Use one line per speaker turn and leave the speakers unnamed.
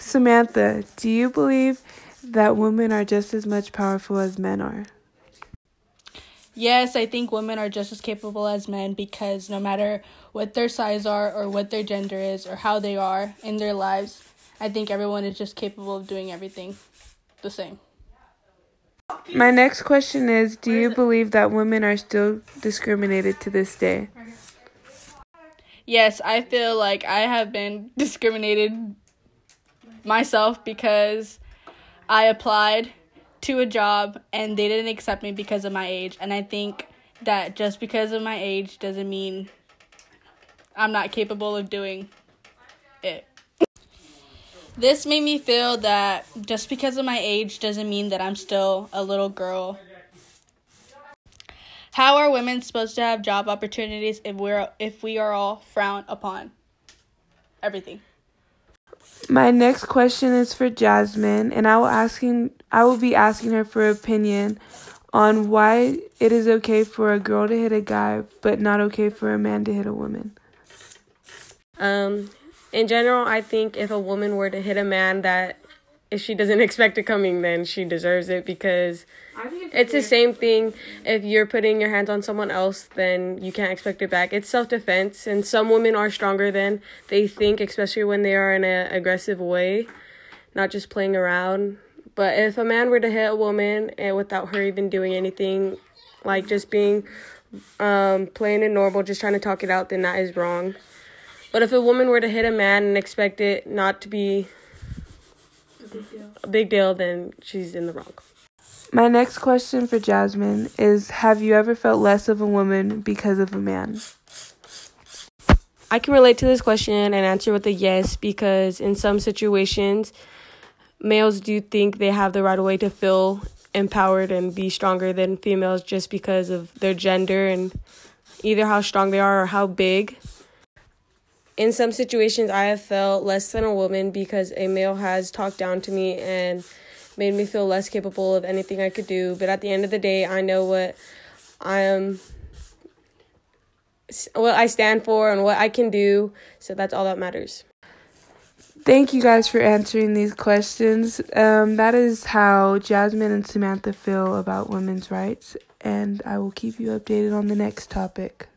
Samantha, do you believe that women are just as much powerful as men are?
Yes, I think women are just as capable as men because no matter what their size are or what their gender is or how they are in their lives, I think everyone is just capable of doing everything the same.
My next question is Do you believe that women are still discriminated to this day?
Yes, I feel like I have been discriminated myself because I applied to a job and they didn't accept me because of my age. And I think that just because of my age doesn't mean I'm not capable of doing it. This made me feel that just because of my age doesn't mean that I'm still a little girl. How are women supposed to have job opportunities if we're if we are all frowned upon? Everything.
My next question is for Jasmine, and I will asking I will be asking her for opinion on why it is okay for a girl to hit a guy, but not okay for a man to hit a woman.
Um, in general, I think if a woman were to hit a man that if she doesn't expect it coming, then she deserves it because it's, it's the same thing. If you're putting your hands on someone else, then you can't expect it back. It's self defense, and some women are stronger than they think, especially when they are in an aggressive way, not just playing around. But if a man were to hit a woman and without her even doing anything, like just being um, playing it normal, just trying to talk it out, then that is wrong. But if a woman were to hit a man and expect it not to be big deal, a big deal then she's in the wrong.
My next question for Jasmine is Have you ever felt less of a woman because of a man?
I can relate to this question and answer with a yes because in some situations, males do think they have the right way to feel empowered and be stronger than females just because of their gender and either how strong they are or how big in some situations, I have felt less than a woman because a male has talked down to me and made me feel less capable of anything I could do. But at the end of the day, I know what I am, what I stand for, and what I can do. So that's all that matters.
Thank you guys for answering these questions. Um, that is how Jasmine and Samantha feel about women's rights, and I will keep you updated on the next topic.